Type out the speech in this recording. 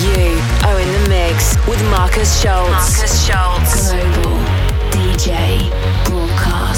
You are in the mix with Marcus Schultz. Marcus Schultz. Global DJ Broadcast.